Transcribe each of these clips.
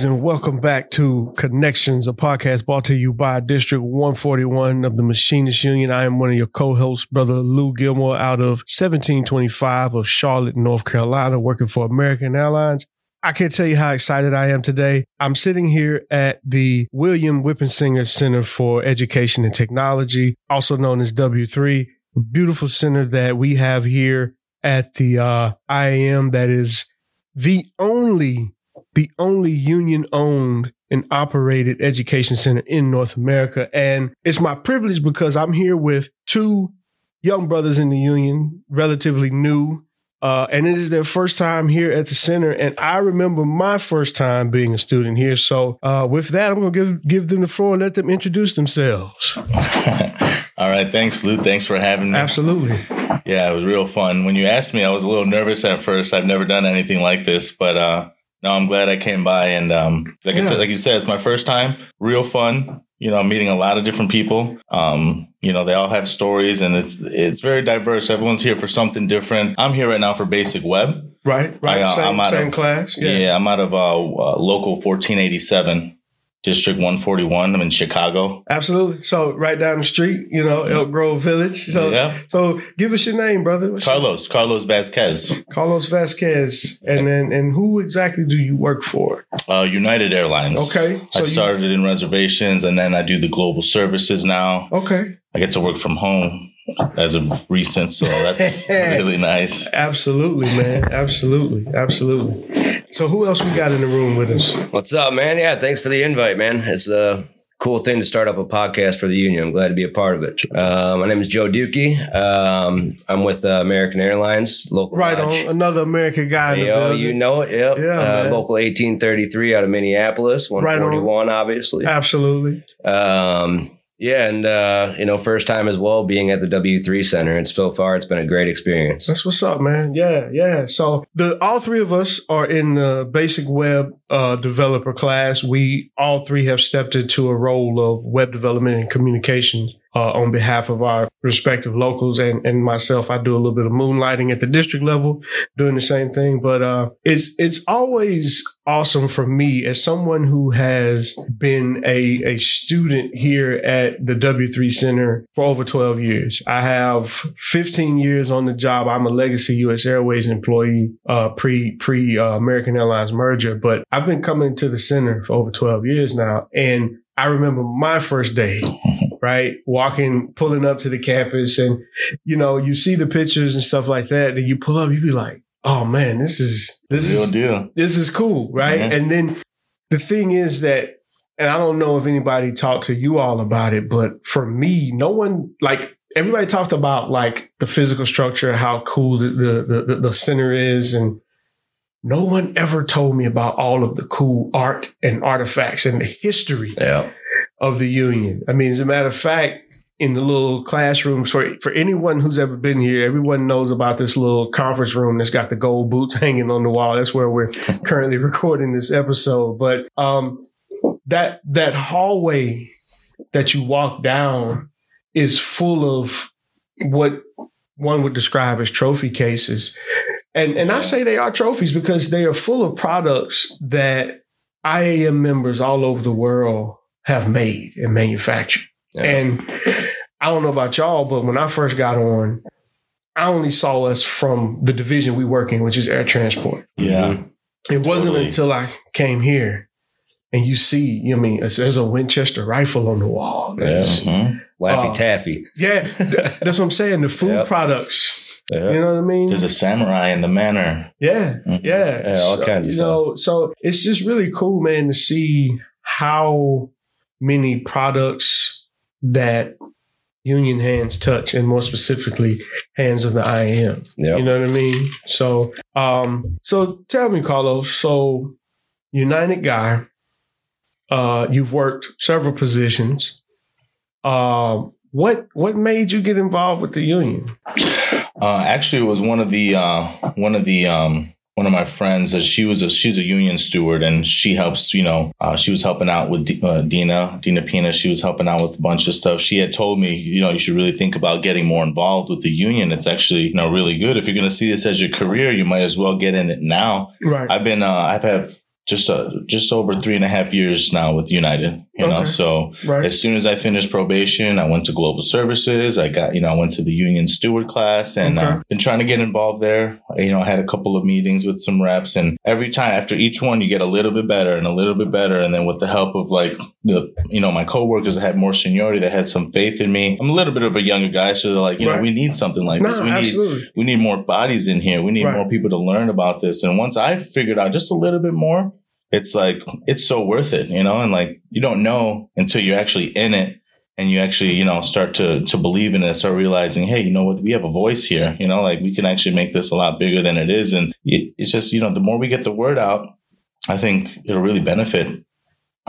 Greetings and welcome back to Connections, a podcast brought to you by District 141 of the Machinists Union. I am one of your co-hosts, Brother Lou Gilmore, out of 1725 of Charlotte, North Carolina, working for American Airlines. I can't tell you how excited I am today. I'm sitting here at the William Winpisinger Center for Education and Technology, also known as W3, a beautiful center that we have here at the uh, IAM that is the only the only union owned and operated education center in North America. And it's my privilege because I'm here with two young brothers in the union, relatively new. Uh, and it is their first time here at the center. And I remember my first time being a student here. So uh, with that, I'm going to give, give them the floor and let them introduce themselves. All right. Thanks, Lou. Thanks for having me. Absolutely. Yeah, it was real fun. When you asked me, I was a little nervous at first. I've never done anything like this, but uh, no, I'm glad I came by. And um, like Yeah. I said, like you said, it's my first time. Real fun. You know, I'm meeting a lot of different people. Um, you know, they all have stories, and it's it's very diverse. Everyone's here for something different. I'm here right now for Basic Web. Right, right. I, uh, same same of- class. Yeah, I'm out of uh, uh, local 1487, District 141. I'm in Chicago. Absolutely. So right down the street, you know, Elk Grove Village. So yeah, so give us your name, brother. What's your- Carlos, Carlos Vasquez, Carlos Vasquez. And then and who exactly do you work for? uh, United Airlines. Okay. I you- started in reservations and then I do the global services now. Okay. I get to work from home as of recent, so that's really nice. Absolutely, man. Absolutely. Absolutely. So who else we got in the room with us? What's up, man? Yeah, thanks for the invite, man. It's a cool thing to start up a podcast for the union. I'm glad to be a part of it. Uh, my name is Joe Dutkey. Um, I'm with uh, American Airlines, local. Right lodge. on. Another American guy in the Yo, you know it. Yep. Yeah, uh, local 1833 out of Minneapolis, Right on. 141, obviously. Absolutely. Um, yeah, and uh, you know, first time as well being at the W3 Center, and so far it's been a great experience. That's what's up, man. Yeah, yeah. So the all three of us are in the basic web uh, developer class. We all three have stepped into a role of web development and communications uh, on behalf of our respective locals and, and myself. I do a little bit of moonlighting at the district level, doing the same thing. But uh, it's it's always awesome for me as someone who has been a, a student here at the W3 Center for over 12 years. I have 15 years on the job. I'm a legacy U.S. Airways employee uh, pre pre uh, American Airlines merger, but I've been coming to the center for over 12 years now, and I remember my first day, right? Walking, pulling up to the campus, and you know, you see the pictures and stuff like that, and you pull up, you be like, "Oh man, this is this Real is deal. this is cool, right? Mhm. And then the thing is that, and I don't know if anybody talked to you all about it, but for me, no one like everybody talked about like the physical structure, how cool the the, the, the center is, and no one ever told me about all of the cool art and artifacts and the history Yeah. Of the union. I mean, as a matter of fact, in the little classrooms for for anyone who's ever been here, everyone knows about this little conference room that's got the gold boots hanging on the wall. That's where we're currently recording this episode. But um, that that hallway that you walk down is full of what one would describe as trophy cases. And and I say they are trophies because they are full of products that IAM members all over the world have made and manufactured. Yeah. And I don't know about y'all, but when I first got on, I only saw us from the division we work in, which is air transport. Yeah. It wasn't until I came here and you see, you know, I mean, there's- a Winchester rifle on the wall. There's- Mhm. Laffy Oh. Taffy. Yeah, th- that's what I'm saying. The food Yep. products. Yeah. You know what I mean? There's a samurai in the manor. Yeah, Mhm. yeah, Yeah, all So, kinds of you know, so it's just really cool, man, to see how many products that union hands touch, and more specifically, hands of the IAM. Yep. You know what I mean? So, um, so tell me, Carlos. So, United guy, uh, you've worked several positions. Um, what what made you get involved with the union? Uh, actually, it was one of the uh, one of the um, one of my friends. Uh, she was a she's a union steward, and she helps. You know, uh, she was helping out with D- uh, Dina Dina Pina. She was helping out with a bunch of stuff. She had told me, you know, you should really think about getting more involved with the union. It's actually you know really good. If you're going to see this as your career, you might as well get in it now. Right. I've been uh, I've have just uh, just over three and a half years now with United. You know, so Right. as soon as I finished probation, I went to Global Services. I got you know I went to the Union Steward class and Okay. uh, been trying to get involved there. You know, I had a couple of meetings with some reps, and every time after each one, you get a little bit better and a little bit better, and then with the help of like the you know my coworkers that had more seniority, that had some faith in me. I'm a little bit of a younger guy, so they're like, you Right. know, we need something like this. No, We need we need more bodies in here. We need Right. more people to learn about this. And once I figured out just a little bit more, it's like it's so worth it, you know. And like you don't know until you're actually in it, and you actually you know start to to believe in it, start realizing, hey, you know what, we have a voice here. You know, like we can actually make this a lot bigger than it is. And it, it's just you know the more we get the word out, I think it'll really benefit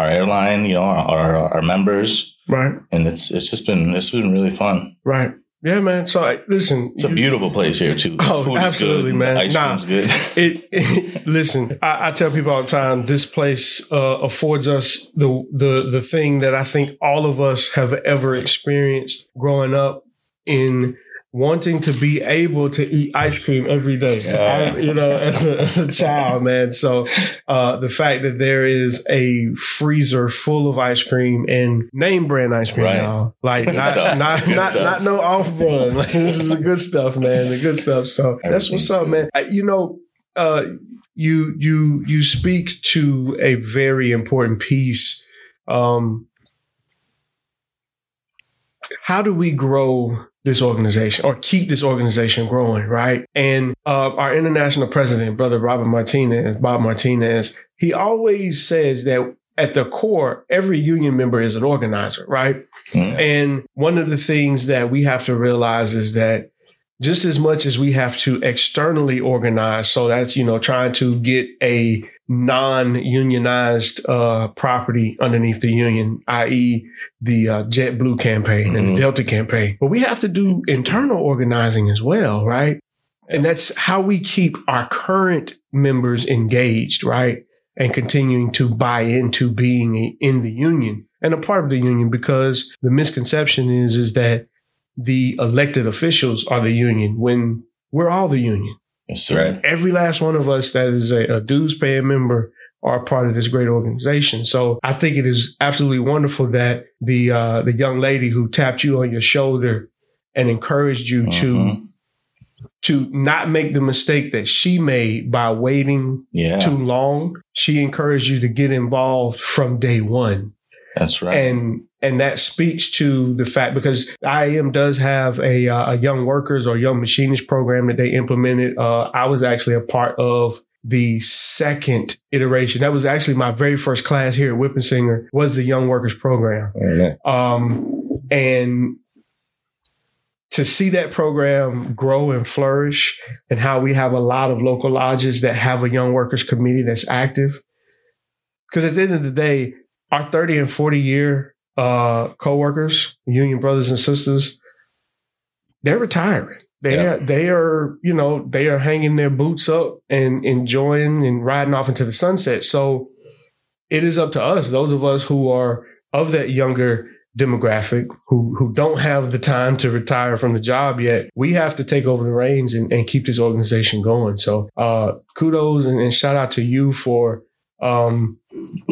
our airline, you know, our our, our members. Right. And it's it's just been it's been really fun. Right. Yeah, man. So I- listen, It's a you- beautiful place here too. The Oh, food is absolutely, good. man. The ice Nah. good. it, it- listen I, I tell people all the time this place uh, affords us the the the thing that i think all of us have ever experienced growing up in wanting to be able to eat ice cream every day. I- you know as a, as a child man so uh, the fact that there is a freezer full of ice cream and name brand ice cream Right. y'all like Good not stuff. not Good not, stuff. not no off brand like, this is the good stuff man the good stuff so that's what's up man I- you know uh, you you you speak to a very important piece. Um, how do we grow this organization or keep this organization growing, right? And uh, our international president, brother Robert Martinez, Bob Martinez, he always says that at the core, every union member is an organizer, right? Mm. And one of the things that we have to realize is that just as much as we have to externally organize, so that's, you know, trying to get a non unionized uh, property underneath the union, i.e., the uh, JetBlue campaign and Mhm. the Delta campaign. But we have to do internal organizing as well, right? And that's how we keep our current members engaged, right? And continuing to buy into being in the union and a part of the union because the misconception is, is that the elected officials are the union when we're all the union. Right. Every last one of us that is a, a dues paying member are part of this great organization. So I think it is absolutely wonderful that the uh, the young lady who tapped you on your shoulder and encouraged you to Mhm. to not make the mistake that she made by waiting Yeah, too long. She encouraged you to get involved from day one that's right. and and that speaks to the fact because IAM does have a, uh, a young workers or young machinist program that they implemented. Uh, I was actually a part of the second iteration. That was actually my very first class here at Winpisinger was the young workers program. Um, and to see that program grow and flourish and how we have a lot of local lodges that have a young workers committee that's active. Because at the end of the day, our 30 and 40 year uh, co-workers, union brothers and sisters, they're retiring. They Yeah. are, they are, you know, they are hanging their boots up and enjoying and riding off into the sunset. So it is up to us, those of us who are of that younger demographic who who don't have the time to retire from the job yet we have to take over the reins and, and keep this organization going so uh kudos and, and shout out to you for um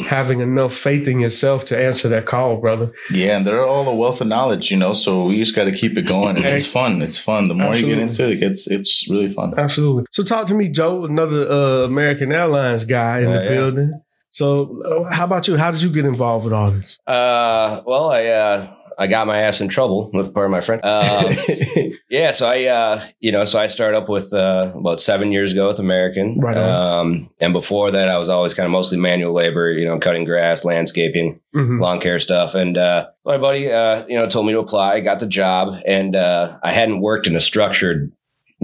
having enough faith in yourself to answer that call brother yeah, and they're all a wealth of knowledge, you know. So we just got to keep it going, and it's fun. It's fun. The more you get into it, it gets it's really fun. absolutely so talk to me joe another uh american airlines guy in Oh, the yeah. building so uh, how about you how did you get involved with all this Uh, well, I uh, I got my ass in trouble. Pardon my friend. Um, yeah, so I uh, you know, so I started up with uh, about seven years ago with American. Right. Um, and before that, I was always kind of mostly manual labor. You know, cutting grass, landscaping, Mhm. lawn care stuff. And uh, my buddy, uh, you know, told me to apply. Got the job, and uh, I hadn't worked in a structured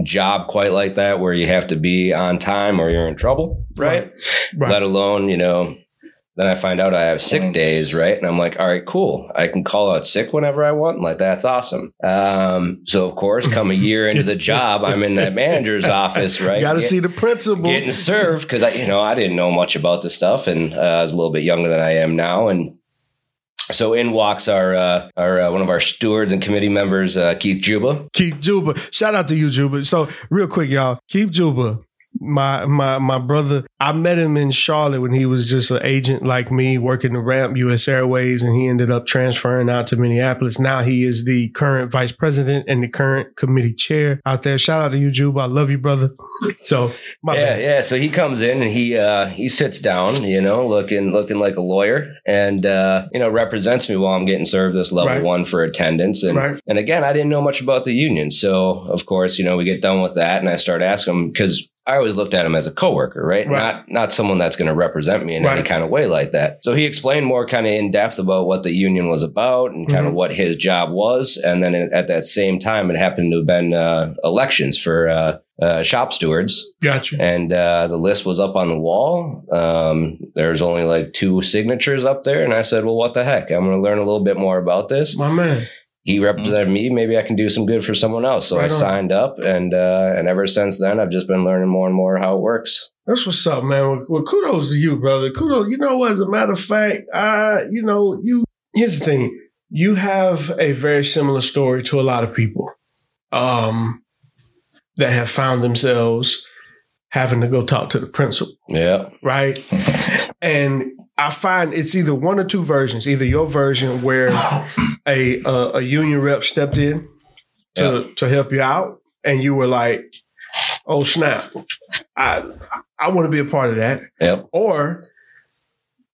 job quite like that, where you have to be on time or you're in trouble, right? Right. Let alone, you know. Then I find out I have sick days, right? And I'm like, all right, cool. I can call out sick whenever I want. I'm like, that's awesome. Um, so of course, come a year into the job, I'm in that manager's office, right? Got to see the principal. getting served because I, you know, I didn't know much about this stuff, and uh, I was a little bit younger than I am now, and so in walks our uh, our uh, one of our stewards and committee members, uh, Keith Juba. Keith Juba. Shout out to you, Juba. So, real quick, y'all. Keith Juba my my my brother i met him in charlotte when he was just an agent like me working the ramp us airways and he ended up transferring out to minneapolis now he is the current vice president and the current committee chair out there shout out to you Juba. i love you brother so my yeah bad. yeah so he comes in and he uh he sits down you know looking looking like a lawyer and uh you know represents me while i'm getting served this level Right. one for attendance and Right. and again i didn't know much about the union so of course you know we get done with that and i start asking him because I always looked at him as a coworker, right? Right. Not not someone that's going to represent me in any kind of way like that. So he explained more kind of in depth about what the union was about and kind of Mhm. what his job was. And then at that same time, it happened to have been uh, elections for uh, uh, shop stewards, got you and uh, the list was up on the wall. Um, There's only like two signatures up there, and I said, "Well, what the heck? I'm going to learn a little bit more about this." my man he represented me. Maybe I can do some good for someone else. So Right I on. signed up, and uh, and ever since then, I've just been learning more and more how it works. That's what's up, man. Well, well, kudos to you, brother. Kudos. You know? As a matter of fact, I, you know, you. Here's the thing: you have a very similar story to a lot of people, um, that have found themselves having to go talk to the principal, Yeah, right? and I find it's either one or two versions. Either your version where a a, a union rep stepped in to to help you out, and you were like, "Oh snap, I I want to be a part of that," yep, or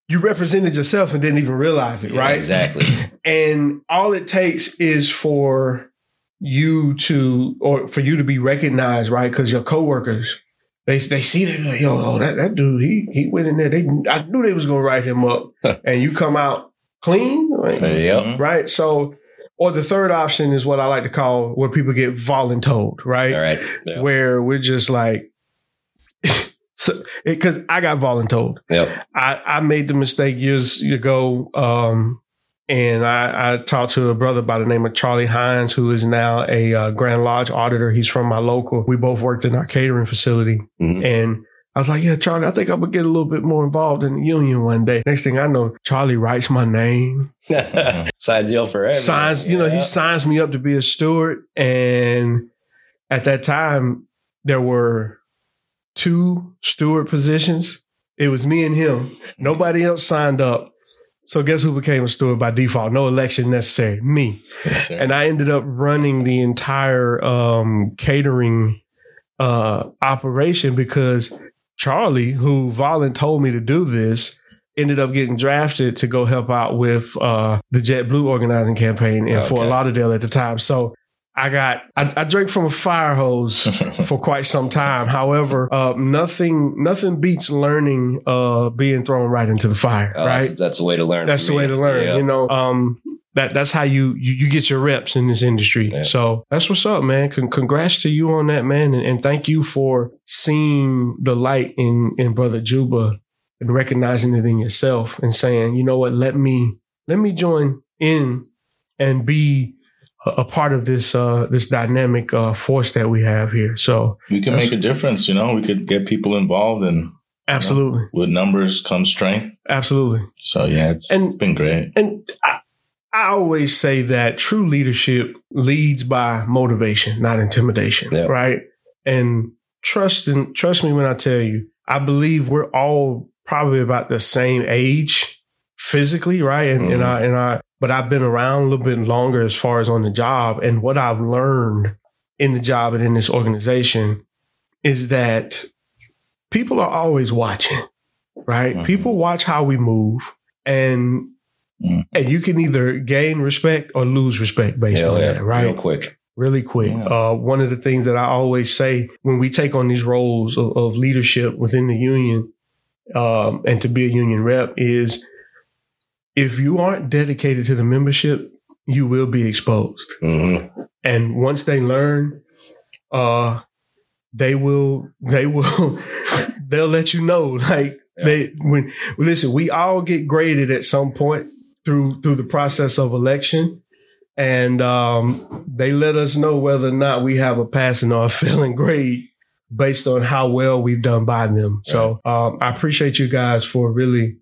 you represented yourself and didn't even realize it, Yeah, right? exactly. And all it takes is for you to, or for you to be recognized, right? Because your coworkers, they they see that, like, yo, oh, that, that dude, he he went in there. They, I knew they was gonna write him up, and you come out clean, like, yep. right? So, or the third option is what I like to call where people get voluntold, right? All right. Yep. Where we're just like, so because I got voluntold. Yep. I, I made the mistake years ago, um, and I, I talked to a brother by the name of Charlie Hines, who is now a uh, Grand Lodge auditor. He's from my local. We both worked in our catering facility, Mhm. and I was like, "Yeah, Charlie, I think I'm gonna get a little bit more involved in the union one day." Next thing I know, Charlie writes my name, Signs you up for signs. You know, he signs me up to be a steward, and at that time, there were two steward positions. It was me and him. Nobody else signed up. So guess who became a steward by default? No election necessary. Me. Yes. And I ended up running the entire um, catering uh, operation because Charlie, who voluntold me to do this, ended up getting drafted to go help out with uh, the JetBlue organizing campaign in Fort Lauderdale at the time. So I got I, I drank from a fire hose for quite some time. However, uh, nothing nothing beats learning uh, being thrown right into the fire. Oh, right, that's, that's the way to learn. that's the way to learn. Yep. You know, um, that that's how you, you you get your reps in this industry. Yeah. So that's what's up, man. Con- congrats to you on that, man, and, and thank you for seeing the light in in brother Juba and recognizing it in yourself and saying, you know what, let me let me join in and be a, part of this uh this dynamic uh force that we have here. So we can make a difference. You know, we could get people involved, and absolutely, with numbers comes strength. absolutely. So yeah, it's And- it's been great. And I, I always say that true leadership leads by motivation, not intimidation. Yeah. Right. And trust and trust me when I tell you, I believe we're all probably about the same age physically, right? And and Mhm. I and I but I've been around a little bit longer as far as on the job. And what I've learned in the job and in this organization is that people are always watching, right? Mhm. People watch how we move and Mhm. and you can either gain respect or lose respect based Hell on yeah, that, right? Real quick. really quick. Yeah. Uh, one of the things that I always say when we take on these roles of, of leadership within the union um, and to be a union rep is if you aren't dedicated to the membership, you will be exposed. hmm And once they learn, uh, they will, they will, they'll let you know. Like Yeah. they, when, listen, we all get graded at some point through, through the process of election. And, um, they let us know whether or not we have a passing or a failing grade based on how well we've done by them. So, um, I appreciate you guys for really,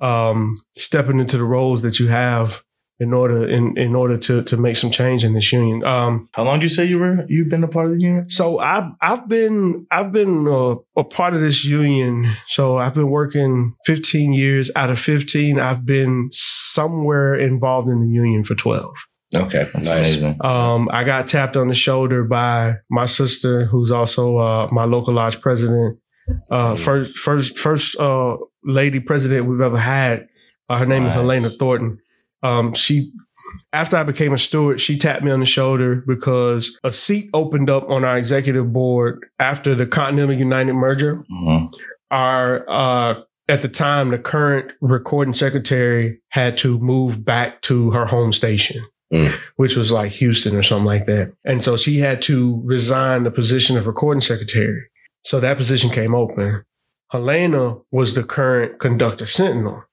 um, stepping into the roles that you have in order in, in order to to make some change in this union. Um, How long do you say you were you've been a part of the union? so I've I've been I've been uh, a part of this union. So I've been working 15 years. Out of 15, I've been somewhere involved in the union for 12. Okay, That's nice. amazing. Um, I got tapped on the shoulder by my sister, who's also uh, my local lodge president. Uh, first, first, first uh, lady president we've ever had. Uh, her name is Helena Thornton. Um, she, after I became a steward, she tapped me on the shoulder because a seat opened up on our executive board after the Continental United merger Mhm. our uh at the time the current recording secretary had to move back to her home station Mm. which was like houston or something like that and so she had to resign the position of recording secretary so that position came open helena was the current conductor sentinel.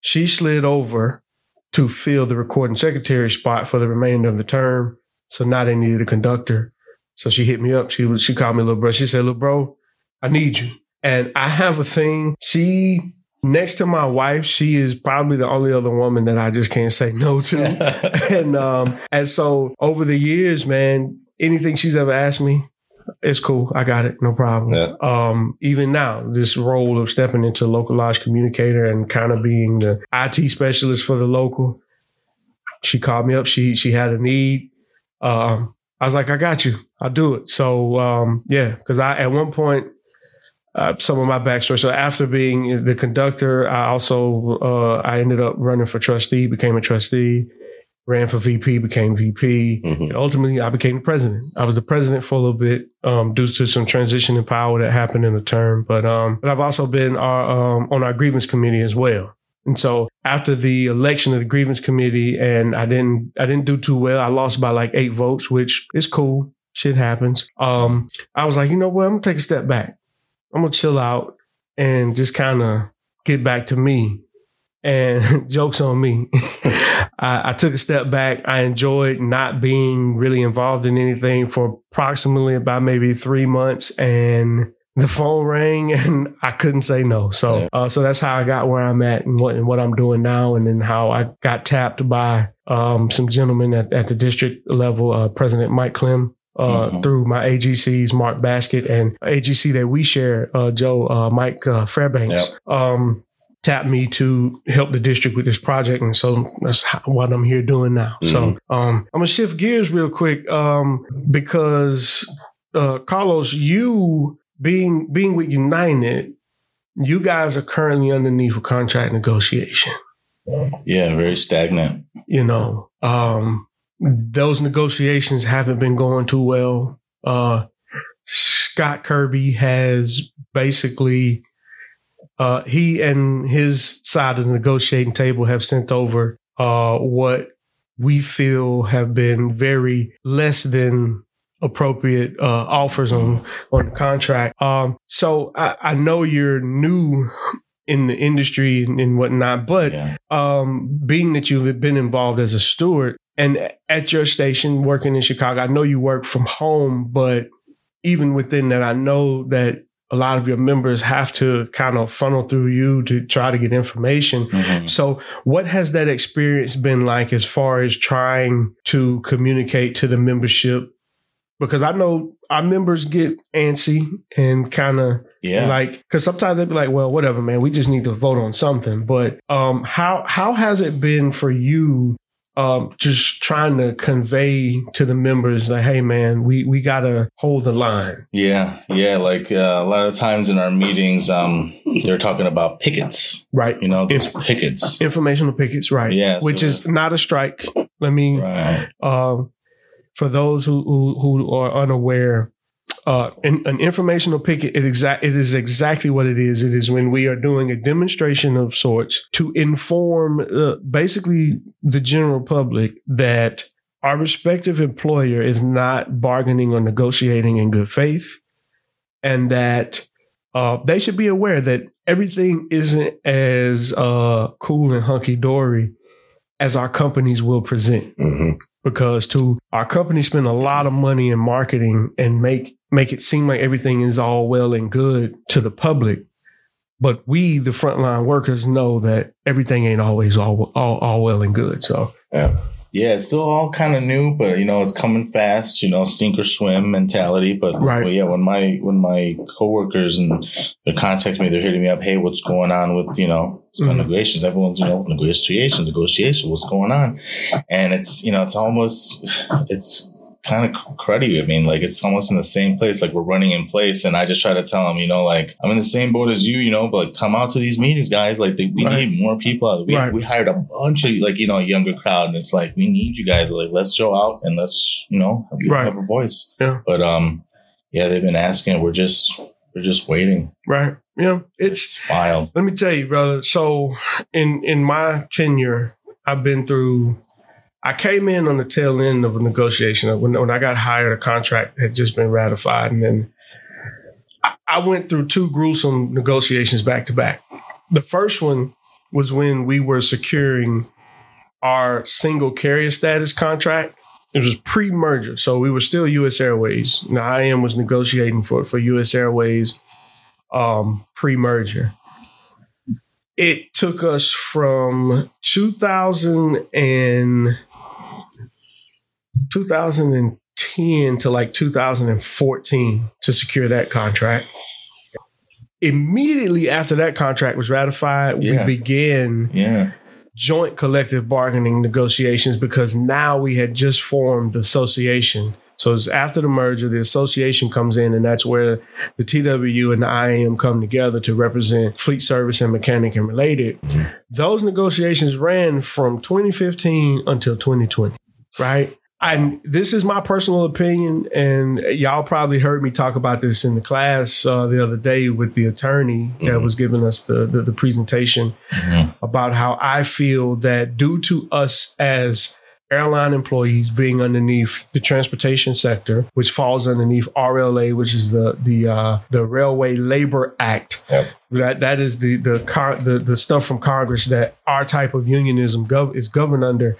She slid over to fill the recording secretary spot for the remainder of the term so now they needed a conductor. So she hit me up. She was she called me little bro. She said little bro i need you. And I have a thing. She, next to my wife, she is probably the only other woman that I just can't say no to. and um, and so over the years, man, anything she's ever asked me, it's cool. I got it, no problem. Yeah. Um, even now, this role of stepping into local lodge communicator and kind of being the IT specialist for the local, she called me up. She she had a need. Um, I was like, I got you. I'll do it. So um, yeah, because I at one point uh, some of my backstory. So after being the conductor, I also uh, I ended up running for trustee, became a trustee, ran for VP, became VP. Mhm. And ultimately, I became the president. I was the president for a little bit um, due to some transition in power that happened in the term. But um, but I've also been our, um, on our grievance committee as well. And so after the election of the grievance committee, and I didn't I didn't do too well. I lost by like eight votes, which is cool. Shit happens. Um, I was like, you know what? I'm gonna take a step back. I'm gonna chill out and just kind of get back to me. And jokes on me. I, I took a step back. I enjoyed not being really involved in anything for approximately about maybe three months, and the phone rang, and I couldn't say no. So, Yeah. uh, so that's how I got where I'm at and what and what I'm doing now, and then how I got tapped by um, some gentlemen at, at the district level, uh, President Mike Klemm uh, Mhm. through my AGCs, Mark Basket, and AGC that we share, uh, Joe, uh, Mike uh, Fairbanks, um, tapped me to help the district with this project. And so that's how, what I'm here doing now. So Mhm. um, I'm going to shift gears real quick um, because, uh, Carlos, you being, being with United, you guys are currently underneath a contract negotiation Yeah, very stagnant. you know, um, those negotiations haven't been going too well. Uh, Scott Kirby has basically, uh, he and his side of the negotiating table have sent over uh, what we feel have been very less than appropriate uh, offers on on the contract. Um, so I, I know you're new in the industry and, and whatnot, but Yeah. um, being that you've been involved as a steward and at your station working in Chicago, I know you work from home, but even within that, I know that a lot of your members have to kind of funnel through you to try to get information. Mhm. So, what has that experience been like as far as trying to communicate to the membership? Because I know our members get antsy and kind of Yeah. like, because sometimes they'd be like, "Well, whatever, man. We just need to vote on something." But um, how how has it been for you? Um, just trying to convey to the members that, hey, man, we we gotta hold the line, yeah. Yeah. Like uh, a lot of times in our meetings, um, they're talking about pickets, right? you know, those If- pickets. Informational pickets, right? Yeah, which so- is not a strike. Let me Right. um, for those who, who, who are unaware, uh, an, an informational picket it, exact, it is exactly what it is. It is when we are doing a demonstration of sorts to inform uh, basically the general public that our respective employer is not bargaining or negotiating in good faith and that uh, they should be aware that everything isn't as uh, cool and hunky dory as our companies will present Mhm. because to our company spend a lot of money in marketing and make make it seem like everything is all well and good to the public But we, the frontline workers, know that everything ain't always all all, all well and good. So Yeah. Yeah, it's still all kind of new, but you know, it's coming fast, you know, sink or swim mentality. But, Right. but yeah, when my when my coworkers and they contact me, they're hitting me up, hey, what's going on with, you know, Mhm. negotiations? Everyone's, you know, negotiations, negotiation, what's going on? And it's, you know, it's almost it's kind of cruddy. I mean, like it's almost in the same place, like we're running in place. And I just try to tell them, you know, like I'm in the same boat as you, you know, but like, come out to these meetings, guys. Like they, we Right. need more people. We, Right. we hired a bunch of like, you know, a younger crowd. And it's like, we need you guys. Like, let's show out and let's, you know, have, Right. have a voice. Yeah. But, um, yeah, they've been asking. We're just, we're just waiting. right, yeah, it's Wild. Let me tell you, brother. So in in my tenure, I've been through. I came in on the tail end of a negotiation. When when I got hired, a contract had just been ratified, and then I, I went through two gruesome negotiations back to back. The first one was when we were securing our single carrier status contract. It was pre-merger, so we were still U.S. Airways. Now IAM was negotiating for for U.S. Airways um, pre-merger. It took us from 2000 and 2010 to like 2014 to secure that contract. Immediately after that contract was ratified, Yeah. we began Yeah. joint collective bargaining negotiations because now we had just formed the association. So it's after the merger, the association comes in, and that's where the TWU and the IAM come together to represent fleet service and mechanic and related. Those negotiations ran from 2015 until 2020, right? And this is my personal opinion, and y'all probably heard me talk about this in the class uh, the other day with the attorney that Mhm. was giving us the, the, the presentation Mhm. about how I feel that due to us as airline employees being underneath the transportation sector, which falls underneath RLA, which is the the uh, the Railway Labor Act. Yep. That that is the the, the the stuff from Congress that our type of unionism gov- is governed under.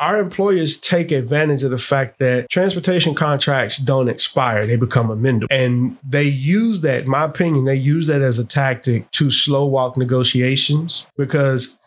Our employers take advantage of the fact that transportation contracts don't expire; they become amendable, and they use that. My opinion, they use that as a tactic to slow walk negotiations because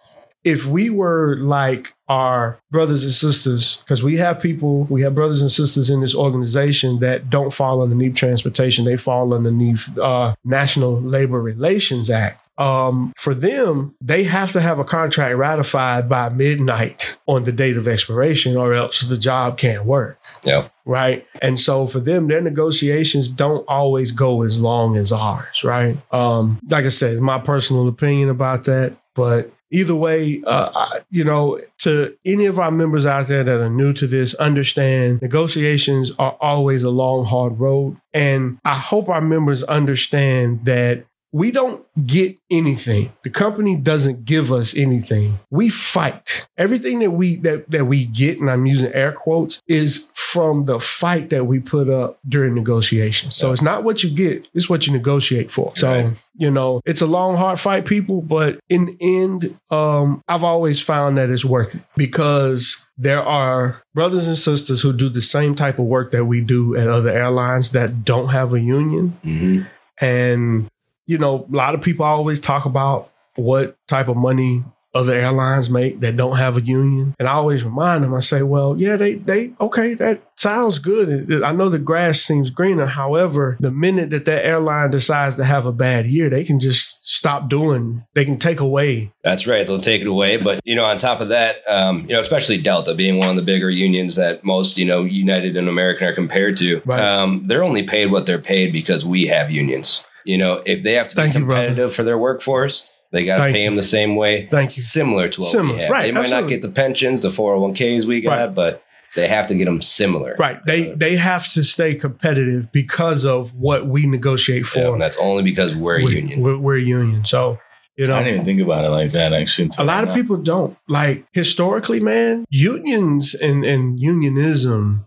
if we were like our brothers and sisters, because we have people, we have brothers and sisters in this organization that don't fall underneath transportation, they fall underneath the uh, National Labor Relations Act. Um, for them, they have to have a contract ratified by midnight on the date of expiration, or else the job can't work Yeah. right? And so for them, their negotiations don't always go as long as ours, right? Um, like I said, my personal opinion about that, but either way, uh, I, you know, to any of our members out there that are new to this, understand negotiations are always a long, hard road, and I hope our members understand that. We don't get anything. The company doesn't give us anything. We fight. Everything that we that that we get, and I'm using air quotes, is from the fight that we put up during negotiations. So Yeah. it's not what you get, it's what you negotiate for. So, Right. you know, it's a long, hard fight, people, but in the end, um, I've always found that it's worth it because there are brothers and sisters who do the same type of work that we do at other airlines that don't have a union. hmm And, you know, a lot of people always talk about what type of money other airlines make that don't have a union. And I always remind them, I say, well, yeah, they, they, okay, that sounds good. I know the grass seems greener. However, the minute that that airline decides to have a bad year, they can just stop doing, they can take away. That's right. They'll take it away. But, you know, on top of that, um, you know, especially Delta being one of the bigger unions that most, you know, United and American are compared to, Right. um, they're only paid what they're paid because we have unions. You know, if they have to Thank be you, competitive for their workforce, they got to pay you. them the same way. Thank you. Similar to what Similar, we have. right, they might absolutely. not get the pensions, the 401ks we got, Right. but they have to get them similar. Right. They, uh, they have to stay competitive because of what we negotiate Yeah, for. and that's only because we're a We're- union. We're, we're a union. So, you know, I didn't even think about it like that, actually. A lot of now. people don't. Like historically, man, unions and, and unionism.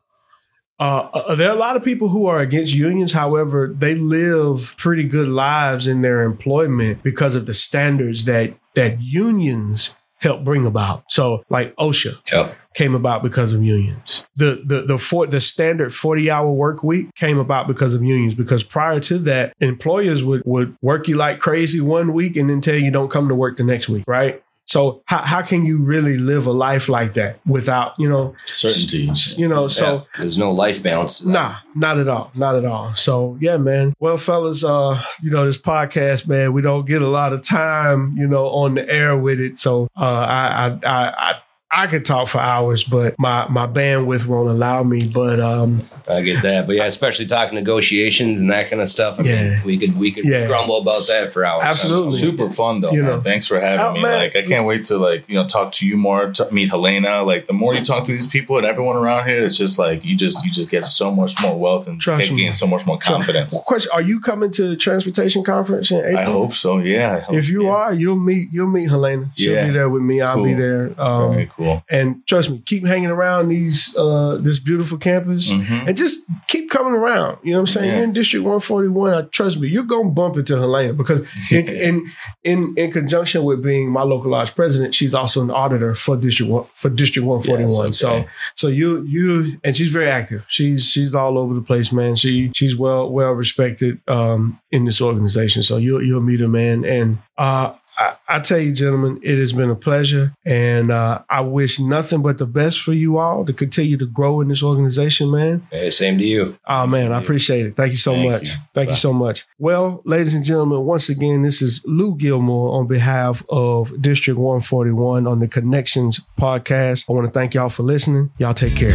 Uh, uh, there are a lot of people who are against unions. However, they live pretty good lives in their employment because of the standards that that unions help bring about. So like OSHA Yep. came about because of unions. The the the for, the standard 40 hour work week came about because of unions because prior to that employers would would work you like crazy one week and then tell you don't come to work the next week, right? So how, how can you really live a life like that without, you know, Certainty. you know, so Yeah. there's no life balance. Nah, not at all. Not at all. So yeah, man. Well, fellas, uh, you know, this podcast, man, we don't get a lot of time, you know, on the air with it. So uh I I I I, I could talk for hours, but my my bandwidth won't allow me. But um I get that, but yeah, especially talking negotiations and that kind of stuff. I mean, Yeah. we could we could Yeah. grumble about that for hours. Absolutely. Super fun though. You man. know. Thanks for having Oh, me. man. Like I can't wait to like you know talk to you more, to meet Helena. Like the more you talk to these people and everyone around here, it's just like you just you just get so much more wealth and Trust gain me. so much more confidence. question: Are you coming to the transportation conference in April? I hope so. Yeah. Hope, If you yeah. are, you'll meet you'll meet Helena. She'll Yeah. be there with me. I'll be there. Um, very cool. And trust me, keep hanging around these uh, this beautiful campus. Mhm. and just keep coming around. You know what I'm saying? Yeah. You're in District 141. I trust me, you're gonna bump into Helena because in, in in in conjunction with being my local lodge president, she's also an auditor for District one, for District 141. Yes, So okay. so you you and she's very active. She's she's all over the place, man. She she's well well respected um, in this organization. So you'll you'll meet her, man. And uh, I, I tell you, gentlemen, it has been a pleasure, and uh, I wish nothing but the best for you all to continue to grow in this organization, man. Hey, same to you. Oh man, I appreciate it. Thank you so Thank much. you. Thank you so much. Well, ladies and gentlemen, once again, this is Lou Gilmore on behalf of District 141 on the Connections podcast. I want to thank y'all for listening. Y'all take care.